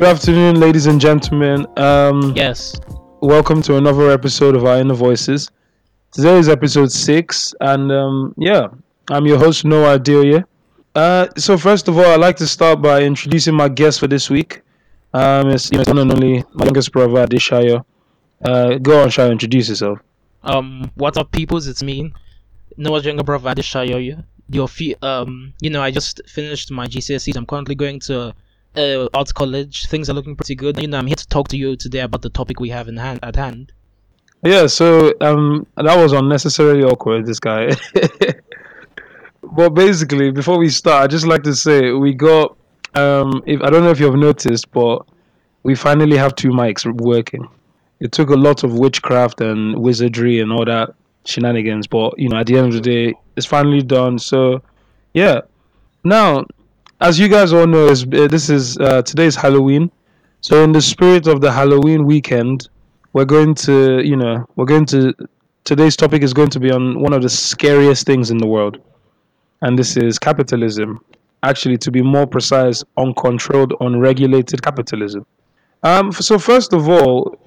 Good afternoon, ladies and gentlemen. Um, Yes. Welcome to another episode of Our Inner Voices. Today is episode six, and um, yeah, I'm your host Noah Adeoye. Uh, so first of all, I'd like to start by introducing my guest for this week. Um, it's you know, it's and only my youngest brother Adeshayo. Uh, go on, Shayo, introduce yourself. Um. What's up, peoples? It's me, Noah's younger brother Adeshayo. Your fee. Um. You know, I just finished my GCSEs. I'm currently going to uh, arts college. Things are looking pretty good. You know, I'm here to talk to you today about the topic we have in hand at hand. Yeah, so um, that was unnecessarily awkward. This guy. but basically, before we start, I just like to say we got. Um, if I don't know if you've noticed, but we finally have two mics working. It took a lot of witchcraft and wizardry and all that shenanigans, but you know, at the end of the day, it's finally done. So, yeah. Now, as you guys all know, uh, this is uh, today's Halloween. So, in the spirit of the Halloween weekend, we're going to, you know, we're going to. Today's topic is going to be on one of the scariest things in the world, and this is capitalism. Actually, to be more precise, uncontrolled, unregulated capitalism. Um. So first of all,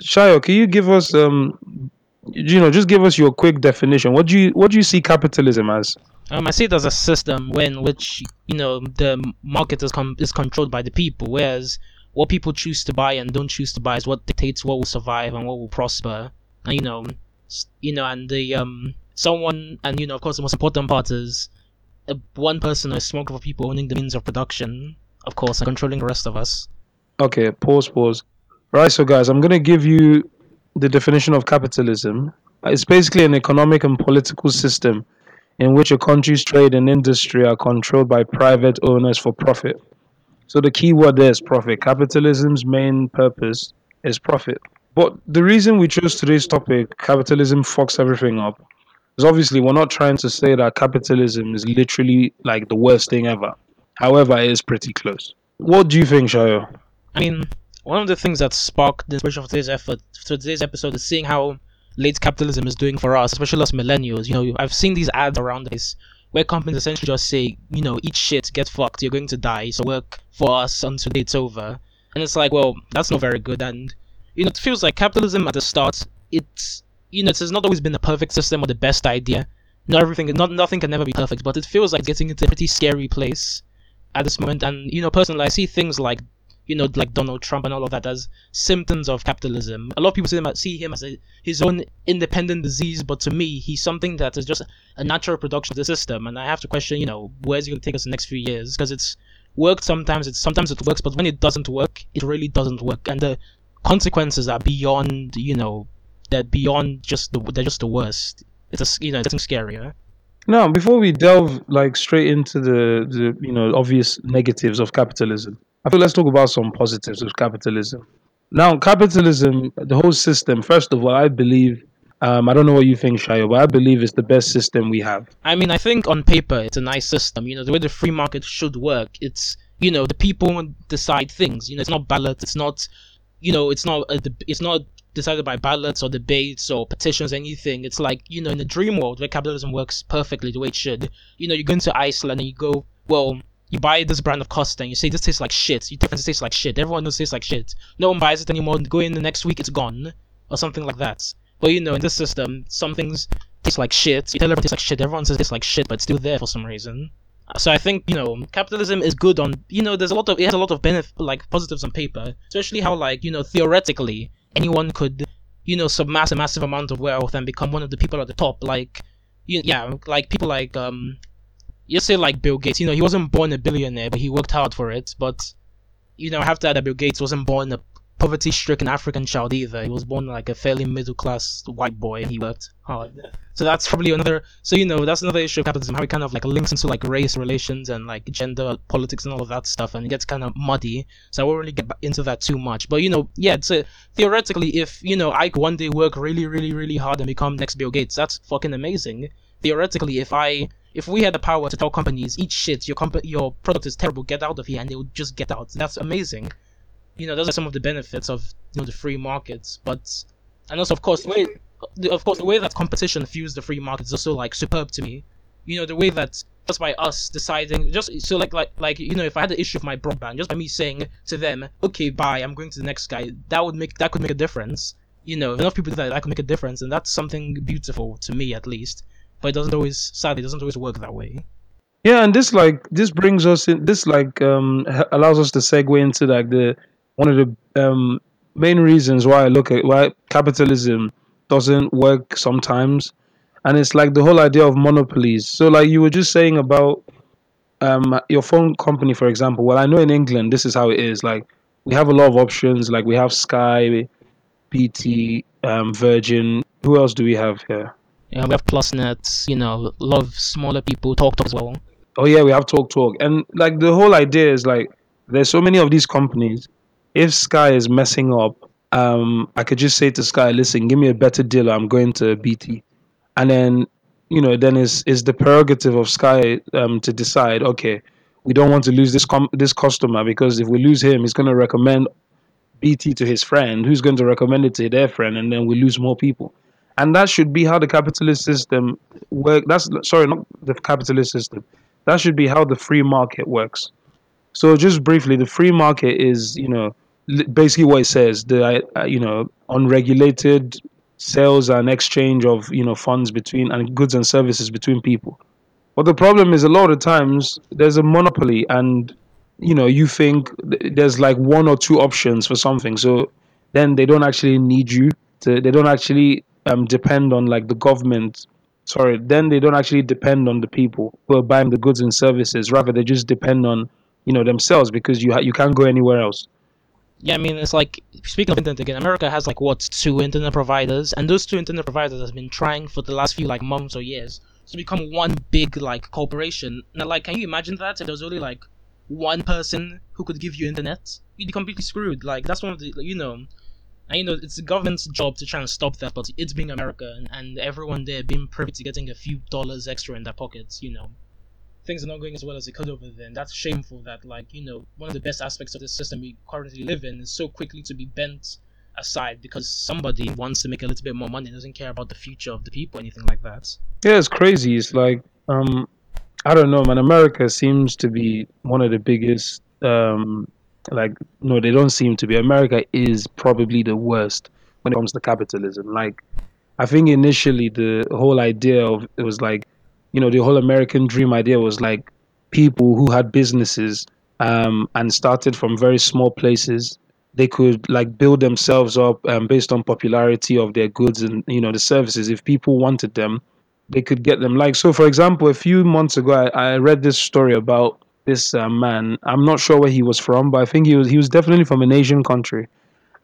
Shayo, can you give us um, you know, just give us your quick definition. What do you what do you see capitalism as? Um, I see it as a system when which you know the market is com- is controlled by the people, whereas what people choose to buy and don't choose to buy is what dictates what will survive and what will prosper. And you know, you know, and the um someone and you know, of course, the most important part is uh, one person or a small group of people owning the means of production, of course, and controlling the rest of us. Okay, pause, pause. Right, so guys, I'm gonna give you the definition of capitalism. It's basically an economic and political system in which a country's trade and industry are controlled by private owners for profit. So the key word there is profit. Capitalism's main purpose is profit. But the reason we chose today's topic, capitalism fucks everything up, is obviously we're not trying to say that capitalism is literally like the worst thing ever. However, it is pretty close. What do you think, Shayo? I mean, one of the things that sparked the inspiration for today's effort, for today's episode, is seeing how late capitalism is doing for us, especially us millennials. You know, I've seen these ads around this where companies essentially just say, you know, eat shit, get fucked, you're going to die, so work for us until it's over. And it's like, well, that's not very good. And you know, it feels like capitalism at the start, it's you know, it's not always been the perfect system or the best idea. Not everything, not nothing can never be perfect, but it feels like getting into a pretty scary place at this moment. And you know, personally, I see things like you know, like Donald Trump and all of that as symptoms of capitalism. A lot of people see him, see him as a, his own independent disease, but to me, he's something that is just a natural production of the system. And I have to question, you know, where's he going to take us the next few years? Because it's worked sometimes, it's sometimes it works, but when it doesn't work, it really doesn't work, and the consequences are beyond, you know, they're beyond just the they're just the worst. It's a, you know, it's getting scarier. Now, before we delve like straight into the, the you know obvious negatives of capitalism, I feel let's talk about some positives of capitalism. Now, capitalism, the whole system. First of all, I believe. Um, I don't know what you think, Shayo, but I believe it's the best system we have. I mean, I think on paper it's a nice system. You know, the way the free market should work. It's you know the people decide things. You know, it's not ballots. It's not, you know, it's not a, it's not decided by ballots or debates or petitions. Anything. It's like you know in the dream world where capitalism works perfectly the way it should. You know, you go into Iceland and you go, well, you buy this brand of Costa and you say this tastes like shit. You different tastes like shit. Everyone knows it tastes like shit. No one buys it anymore. Go in the next week, it's gone or something like that. But you know, in this system, some things taste like shit. You tell everyone it tastes like shit. Everyone says it tastes like shit, but it's still there for some reason. So I think you know capitalism is good on you know there's a lot of it has a lot of benefit like positives on paper, especially how like you know theoretically anyone could you know submass a massive amount of wealth and become one of the people at the top. Like you, yeah, like people like um, you say like Bill Gates. You know he wasn't born a billionaire, but he worked hard for it. But you know I have to add that Bill Gates wasn't born a poverty-stricken African child either. He was born like a fairly middle-class white boy, and he worked hard. So that's probably another. So you know, that's another issue of capitalism. How it kind of like links into like race relations and like gender politics and all of that stuff, and it gets kind of muddy. So I won't really get into that too much. But you know, yeah, a, theoretically, if you know I one day work really, really, really hard and become next Bill Gates, that's fucking amazing. Theoretically, if I if we had the power to tell companies, eat shit, your comp- your product is terrible, get out of here, and they would just get out. That's amazing. You know, those are some of the benefits of you know the free markets. But and also, of course, the way of course the way that competition fuels the free market is also like superb to me. You know, the way that just by us deciding, just so like like like you know, if I had an issue with my broadband, just by me saying to them, okay, bye, I'm going to the next guy, that would make that could make a difference. You know, if enough people do that, that could make a difference, and that's something beautiful to me at least. But it doesn't always, sadly, it doesn't always work that way. Yeah, and this like this brings us in. This like um allows us to segue into like the one of the um main reasons why I look at why capitalism doesn't work sometimes, and it's like the whole idea of monopolies. So like you were just saying about um your phone company, for example. Well, I know in England this is how it is. Like we have a lot of options. Like we have Sky, BT, um, Virgin. Who else do we have here? Yeah, we have PlusNet, you know, a lot of smaller people talk as well. Oh yeah, we have Talk Talk, and like the whole idea is like there's so many of these companies. If Sky is messing up, um, I could just say to Sky, listen, give me a better deal. I'm going to BT, and then you know then it's it's the prerogative of Sky um, to decide. Okay, we don't want to lose this com- this customer because if we lose him, he's going to recommend BT to his friend, who's going to recommend it to their friend, and then we lose more people. And that should be how the capitalist system work. That's sorry, not the capitalist system. That should be how the free market works. So just briefly, the free market is, you know, basically what it says. The uh, you know unregulated sales and exchange of you know funds between and goods and services between people. But the problem is a lot of times there's a monopoly, and you know you think th- there's like one or two options for something. So then they don't actually need you. To, they don't actually um, depend on like the government sorry, then they don't actually depend on the people who are buying the goods and services. Rather, they just depend on you know themselves because you ha- you can't go anywhere else. Yeah, I mean, it's like speaking of internet again. America has like what two internet providers, and those two internet providers have been trying for the last few like months or years to become one big like corporation. Now, like, can you imagine that if there was only like one person who could give you internet? You'd be completely screwed. Like, that's one of the you know. And you know, it's the government's job to try and stop that, but it's being America, and, and everyone there being privy to getting a few dollars extra in their pockets, you know. Things are not going as well as they could over there, and that's shameful that, like, you know, one of the best aspects of the system we currently live in is so quickly to be bent aside because somebody wants to make a little bit more money, doesn't care about the future of the people, anything like that. Yeah, it's crazy. It's like um, I don't know, man. America seems to be one of the biggest. Um, like no, they don't seem to be. America is probably the worst when it comes to capitalism. Like I think initially the whole idea of it was like, you know, the whole American dream idea was like people who had businesses um, and started from very small places. They could like build themselves up um, based on popularity of their goods and you know the services. If people wanted them, they could get them. Like so, for example, a few months ago, I, I read this story about this uh, man. I'm not sure where he was from, but I think he was he was definitely from an Asian country,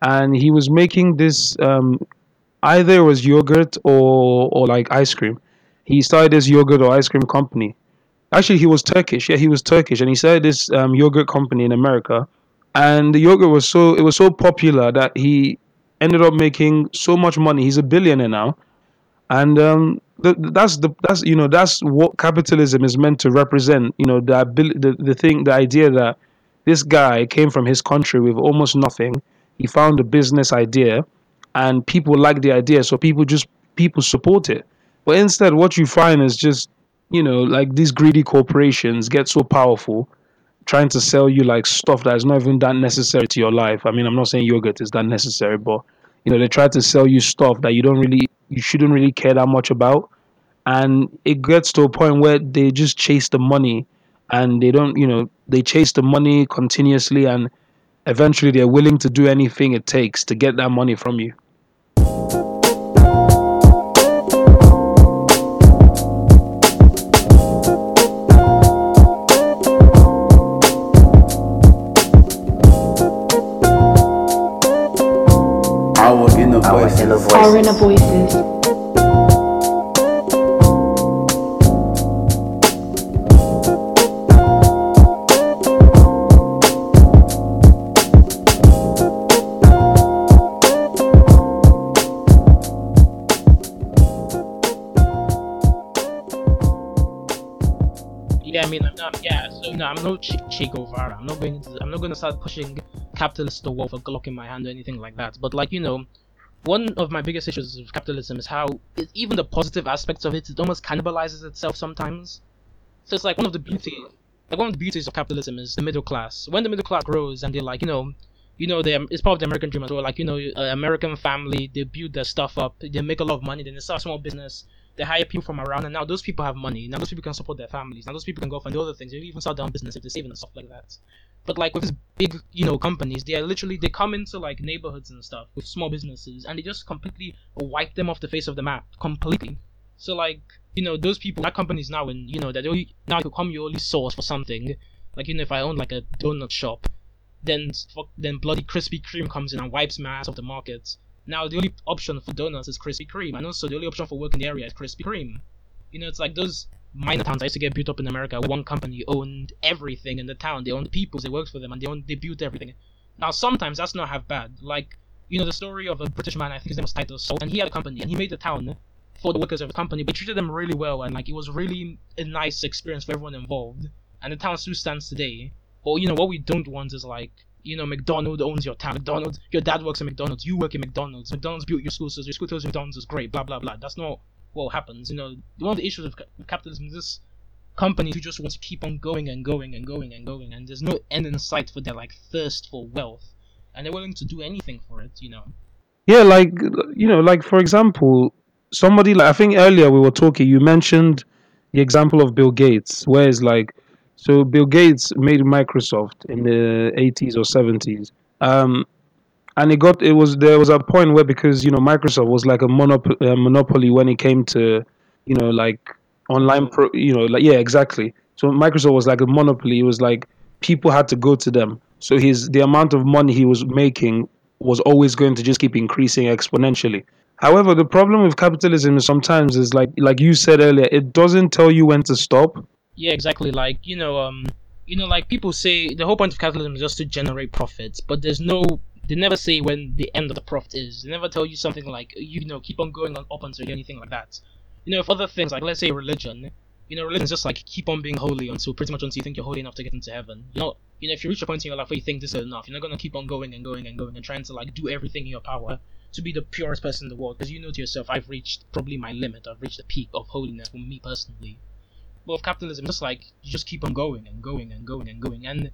and he was making this um, either it was yogurt or or like ice cream. He started this yogurt or ice cream company. Actually, he was Turkish. Yeah, he was Turkish, and he started this um, yogurt company in America. And the yogurt was so it was so popular that he ended up making so much money. He's a billionaire now, and um, th- th- that's the that's you know that's what capitalism is meant to represent. You know the abil- the the thing the idea that this guy came from his country with almost nothing. He found a business idea, and people like the idea, so people just people support it. But instead, what you find is just you know like these greedy corporations get so powerful trying to sell you like stuff that is not even that necessary to your life. I mean, I'm not saying yogurt is that necessary, but you know, they try to sell you stuff that you don't really, you shouldn't really care that much about, and it gets to a point where they just chase the money, and they don't, you know, they chase the money continuously, and eventually they're willing to do anything it takes to get that money from you. Power in the voices. Power in voices. I mean, I'm not, yeah, so no, I'm no Che, che Guevara. I'm not going to, I'm not going to start pushing capitalist or war for Glock in my hand or anything like that. But like, you know, one of my biggest issues with capitalism is how it, even the positive aspects of it, it almost cannibalizes itself sometimes. So it's like one of the beauty, like one of the beauties of capitalism is the middle class. When the middle class grows and they're like, you know, you know, they it's part of the American dream as well. Like you know, uh, American family, they build their stuff up, they make a lot of money, then they start a small business. They hire people from around, and now those people have money. Now those people can support their families. Now those people can go off and do other things. They even start their own business if they're saving and stuff like that. But like with big, you know, companies, they are literally they come into like neighborhoods and stuff with small businesses, and they just completely wipe them off the face of the map completely. So like you know those people, that companies now, and you know that they now become your only source for something. Like you know if I own like a donut shop, then fuck, then bloody Krispy Kreme comes in and wipes my ass off the market. Now the only option for donuts is Krispy Kreme, and also the only option for work in the area is Krispy Kreme. You know it's like those minor towns I used to get built up in America. One company owned everything in the town. They owned the people. They worked for them, and they owned they built everything. Now sometimes that's not half bad. Like you know the story of a British man. I think his name was Titus Salt, and he had a company, and he made the town for the workers of the company, but he treated them really well, and like it was really a nice experience for everyone involved. And the town still stands today. But you know what we don't want is like you know McDonald's owns your town. McDonald's, your dad works at McDonald's, you work at McDonald's. McDonald's built your school, so your school tells McDonald's is great. Blah blah blah. That's not what happens. You know one of the issues of ca- capitalism is this companies who just want to keep on going and going and going and going, and there's no end in sight for their like thirst for wealth, and they're willing to do anything for it. You know. Yeah, like you know, like for example, somebody like I think earlier we were talking. You mentioned the example of Bill Gates, where it's like, so Bill Gates made Microsoft in the eighties or seventies, um, and it got it was there was a point where because you know Microsoft was like a monop- uh, monopoly when it came to you know like online pro, you know like yeah exactly. So Microsoft was like a monopoly. It was like people had to go to them. So his the amount of money he was making was always going to just keep increasing exponentially. However, the problem with capitalism is sometimes is like like you said earlier, it doesn't tell you when to stop. Yeah, exactly. Like you know, um, you know, like people say the whole point of capitalism is just to generate profits, but there's no. They never say when the end of the profit is. They never tell you something like you know keep on going on up until you anything like that. You know, if other things like let's say religion, you know, religion is just like keep on being holy until pretty much until you think you're holy enough to get into heaven. You know, you know, if you reach a point in your life where you think this is enough, you're not gonna keep on going and going and going and trying to like do everything in your power to be the purest person in the world because you know to yourself, I've reached probably my limit. I've reached the peak of holiness for me personally. But with capitalism, just like you just keep on going and going and going and going, and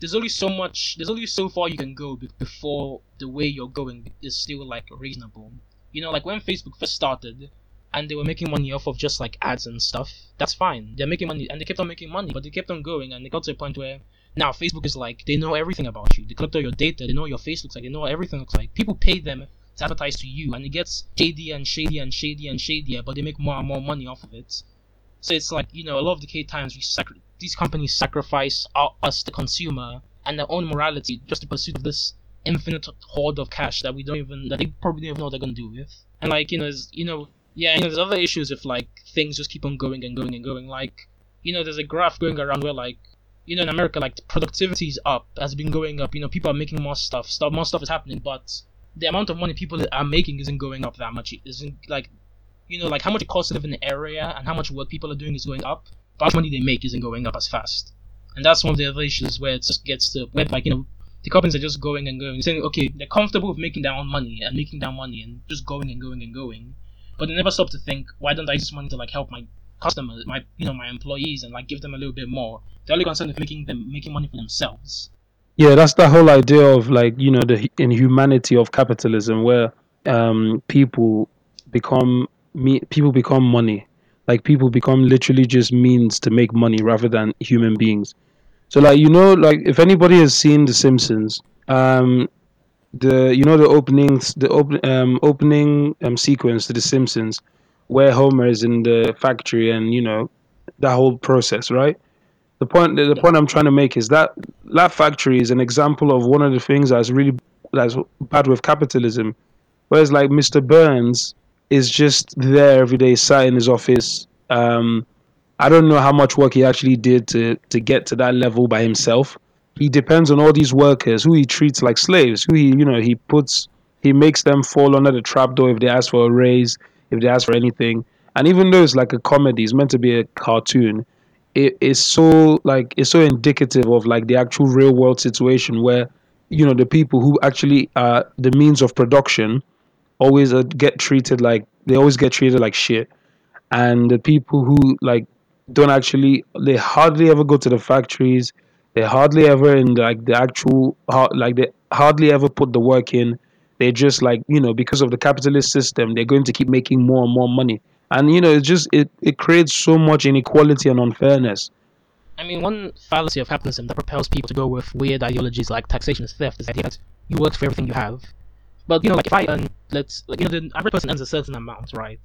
there's only so much, there's only so far you can go before the way you're going is still like reasonable. You know, like when Facebook first started, and they were making money off of just like ads and stuff. That's fine. They're making money, and they kept on making money, but they kept on going, and they got to a point where now Facebook is like they know everything about you. They collect all your data. They know what your face looks like. They know what everything looks like. People pay them to advertise to you, and it gets shadier and shadier and shadier and shadier, but they make more and more money off of it. So it's like you know a lot of the K times we sacri- these companies sacrifice our, us the consumer and their own morality just to pursue this infinite hoard of cash that we don't even that they probably don't even know what they're gonna do with. And like you know, you know, yeah, you know, there's other issues if like things just keep on going and going and going. Like you know, there's a graph going around where like you know in America like productivity is up, has been going up. You know, people are making more stuff, stuff more stuff is happening, but the amount of money people are making isn't going up that much. It isn't like you know like how much it costs to live in the area and how much work people are doing is going up, but how much money they make isn't going up as fast. And that's one of the other issues where it just gets to where like you know the companies are just going and going, saying okay they're comfortable with making their own money and making their money and just going and going and going, but they never stop to think why don't I this money to like help my customers, my you know my employees and like give them a little bit more. They're only concerned with making them making money for themselves. Yeah, that's the whole idea of like you know the inhumanity of capitalism, where um, people become me, people become money, like people become literally just means to make money rather than human beings. So like you know like if anybody has seen The Simpsons, um, the you know the openings the open um, opening um, sequence to The Simpsons, where Homer is in the factory and you know that whole process, right? The point the, the point I'm trying to make is that that factory is an example of one of the things that's really that's bad with capitalism. Whereas like Mr. Burns is just there every day, sat in his office. Um, I don't know how much work he actually did to to get to that level by himself. He depends on all these workers who he treats like slaves, who he you know he puts he makes them fall under the trapdoor if they ask for a raise, if they ask for anything. And even though it's like a comedy, it's meant to be a cartoon. it is so like it's so indicative of like the actual real world situation where you know the people who actually are the means of production always uh, get treated like they always get treated like shit. And the people who like don't actually they hardly ever go to the factories. They hardly ever in like the actual like they hardly ever put the work in. They just like you know because of the capitalist system they're going to keep making more and more money. And you know it just it, it creates so much inequality and unfairness. I mean, one fallacy of capitalism that propels people to go with weird ideologies like taxation is theft is the idea that you work for everything you have. But you know, like if I earn, let's like you know, the average person earns a certain amount, right?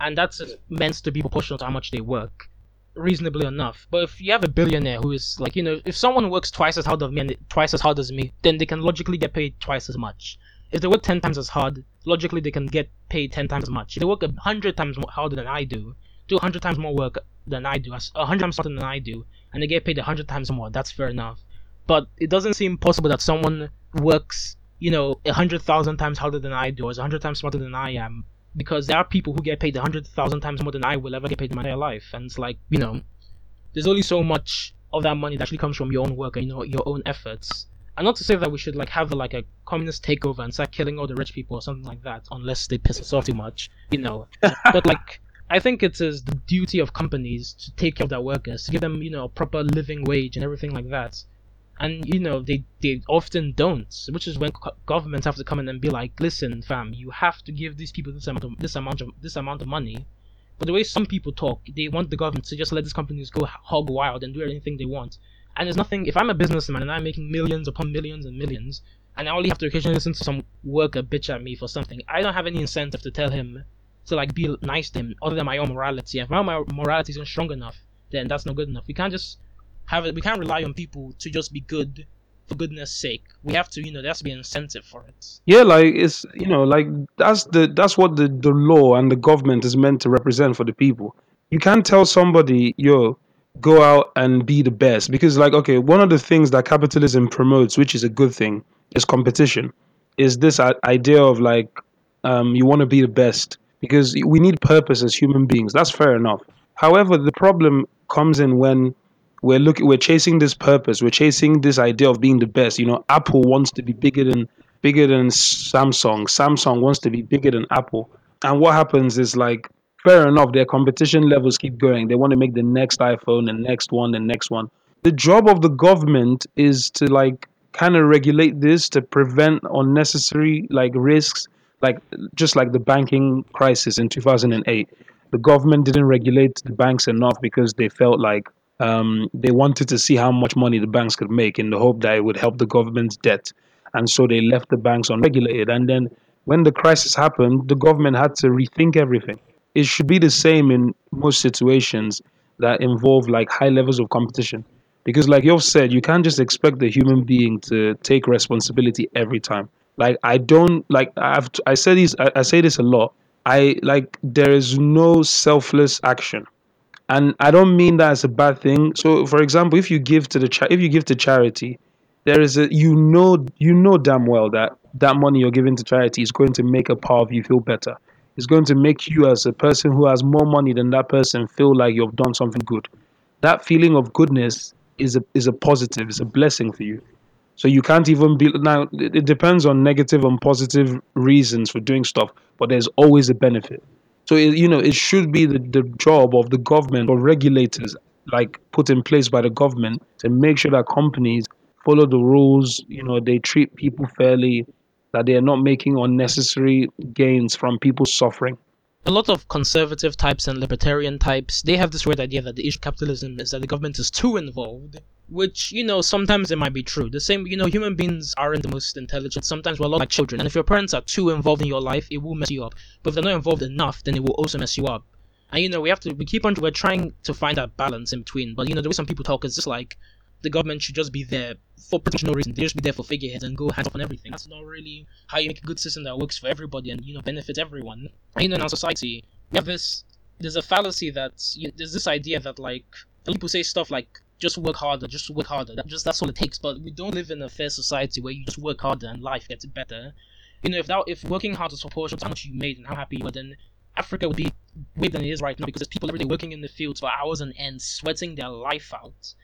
And that's meant to be proportional to how much they work, reasonably enough. But if you have a billionaire who is like, you know, if someone works twice as hard as me and twice as hard as me, then they can logically get paid twice as much. If they work ten times as hard, logically they can get paid ten times as much. If they work hundred times more harder than I do, do hundred times more work than I do, hundred times harder than I do, and they get paid hundred times more. That's fair enough. But it doesn't seem possible that someone works, you know, a hundred thousand times harder than I do, or is a hundred times smarter than I am, because there are people who get paid a hundred thousand times more than I will ever get paid in my entire life, and it's like, you know, there's only so much of that money that actually comes from your own work and you know your own efforts. And not to say that we should like have like a communist takeover and start killing all the rich people or something like that, unless they piss us off too much, you know. but like I think it is the duty of companies to take care of their workers, to give them, you know, a proper living wage and everything like that. And you know, they they often don't, which is when co- governments have to come in and be like, "Listen, fam, you have to give these people this amount of this amount of this amount of money." But the way some people talk, they want the government to just let these companies go hog wild and do anything they want. And there's nothing. If I'm a businessman and I'm making millions upon millions and millions, and I only have to occasionally listen to some worker bitch at me for something, I don't have any incentive to tell him to like be nice to him other than my own morality. If my morality isn't strong enough, then that's not good enough. We can't just have it. We can't rely on people to just be good for goodness sake. We have to, you know, there has to be incentive for it. yeah like it's you know like that's the that's what the the law and the government is meant to represent for the people you can't tell somebody yo go out and be the best because like okay one of the things that capitalism promotes which is a good thing is competition is this idea of like um, you want to be the best because we need purpose as human beings that's fair enough however the problem comes in when we're looking we're chasing this purpose. We're chasing this idea of being the best. You know apple wants to be bigger than bigger than samsung. Samsung wants to be bigger than apple. And what happens is like fair enough their competition levels keep going. They want to make the next iphone the next one the next one. The job of the government is to like kind of regulate this to prevent unnecessary like risks like just like the banking crisis in 2008 the government didn't regulate the banks enough because they felt like um, they wanted to see how much money the banks could make in the hope that it would help the government's debt. And so they left the banks unregulated. And then when the crisis happened, the government had to rethink everything. It should be the same in most situations that involve like high levels of competition. Because like you've said, you can't just expect the human being to take responsibility every time. Like I don't like I've I say this I, I say this a lot. I like there is no selfless action and I don't mean that as a bad thing. So, for example, if you give to the cha- if you give to charity, there is a you know you know damn well that that money you're giving to charity is going to make a part of you feel better. It's going to make you as a person who has more money than that person feel like you've done something good. That feeling of goodness is a is a positive. It's a blessing for you. So you can't even be now. It it depends on negative and positive reasons for doing stuff, but there's always a benefit. So it, you know, it should be the, the job of the government or regulators, like put in place by the government, to make sure that companies follow the rules. You know, they treat people fairly, that they are not making unnecessary gains from people suffering. a lot of conservative types and libertarian types they have this weird idea that the issue of capitalism is that the government is too involved which you know sometimes it might be true the same you know human beings aren't the most intelligent sometimes we're a lot like children and if your parents are too involved in your life it will mess you up but if they're not involved enough then it will also mess you up and you know we have to we keep on we're trying to find that balance in between but you know the way some people talk is just like the government should just be there for pretty much no reason. They just be there for figureheads and go hands off on everything. That's not really how you make a good system that works for everybody and you know benefits everyone. And, you know, in our society, we have this. There's a fallacy that you there's this idea that like people say stuff like just work harder, just work harder. That just that's all it takes. But we don't live in a fair society where you just work harder and life gets better. You know, if that if working hard is proportional to how much you made and how happy you are, then Africa would be way than it is right now because there's people every day working in the fields for hours on end, sweating their life out.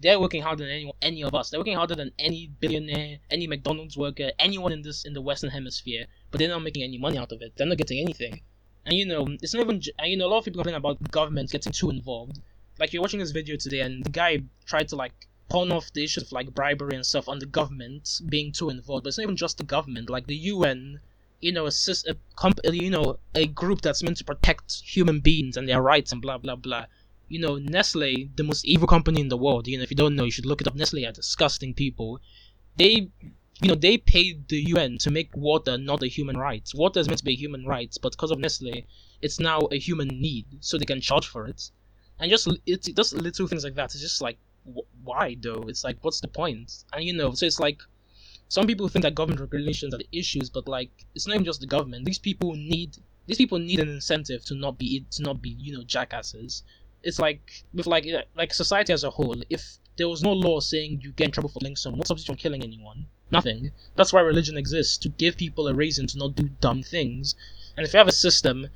They're working harder than any, any of us. They're working harder than any billionaire, any McDonald's worker, anyone in this in the Western Hemisphere. But they're not making any money out of it. They're not getting anything. And you know, it's not even. And you know, a lot of people complain about governments getting too involved. Like you're watching this video today, and the guy tried to like pawn off the issues of like bribery and stuff on the government being too involved. But it's not even just the government. Like the UN, you know, a, a comp- you know, a group that's meant to protect human beings and their rights and blah blah blah. You know, Nestle, the most evil company in the world. You know, if you don't know, you should look it up. Nestle are disgusting people. They, you know, they paid the UN to make water not a human right. Water is meant to be a human right, but because of Nestle, it's now a human need, so they can charge for it. And just it's just little things like that. It's just like wh- why though? It's like what's the point? And you know, so it's like some people think that government regulations are the issues, but like it's not even just the government. These people need these people need an incentive to not be to not be you know jackasses. It's like with like like society as a whole. If there was no law saying you get in trouble for killing someone, what stops you from killing anyone? Nothing. That's why religion exists to give people a reason to not do dumb things. And if you have a system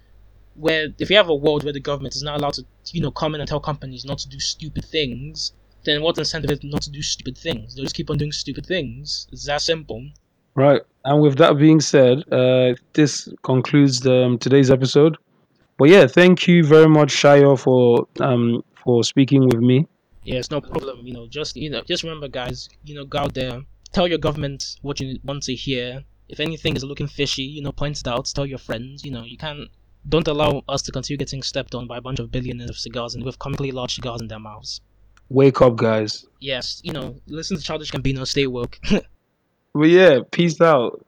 where if you have a world where the government is not allowed to you know come in and tell companies not to do stupid things, then what incentive is not to do stupid things? They'll just keep on doing stupid things. It's that simple. Right. And with that being said, uh, this concludes the, um, today's episode. But yeah, thank you very much, Shayo, for um for speaking with me. Yeah, it's no problem. You know, just you know, just remember, guys. You know, go out there, tell your government what you want to hear. If anything is looking fishy, you know, point it out. Tell your friends. You know, you can't. Don't allow us to continue getting stepped on by a bunch of billionaires of cigars and with comically large cigars in their mouths. Wake up, guys. Yes, you know, listen to Childish Gambino, stay woke. But yeah, peace out.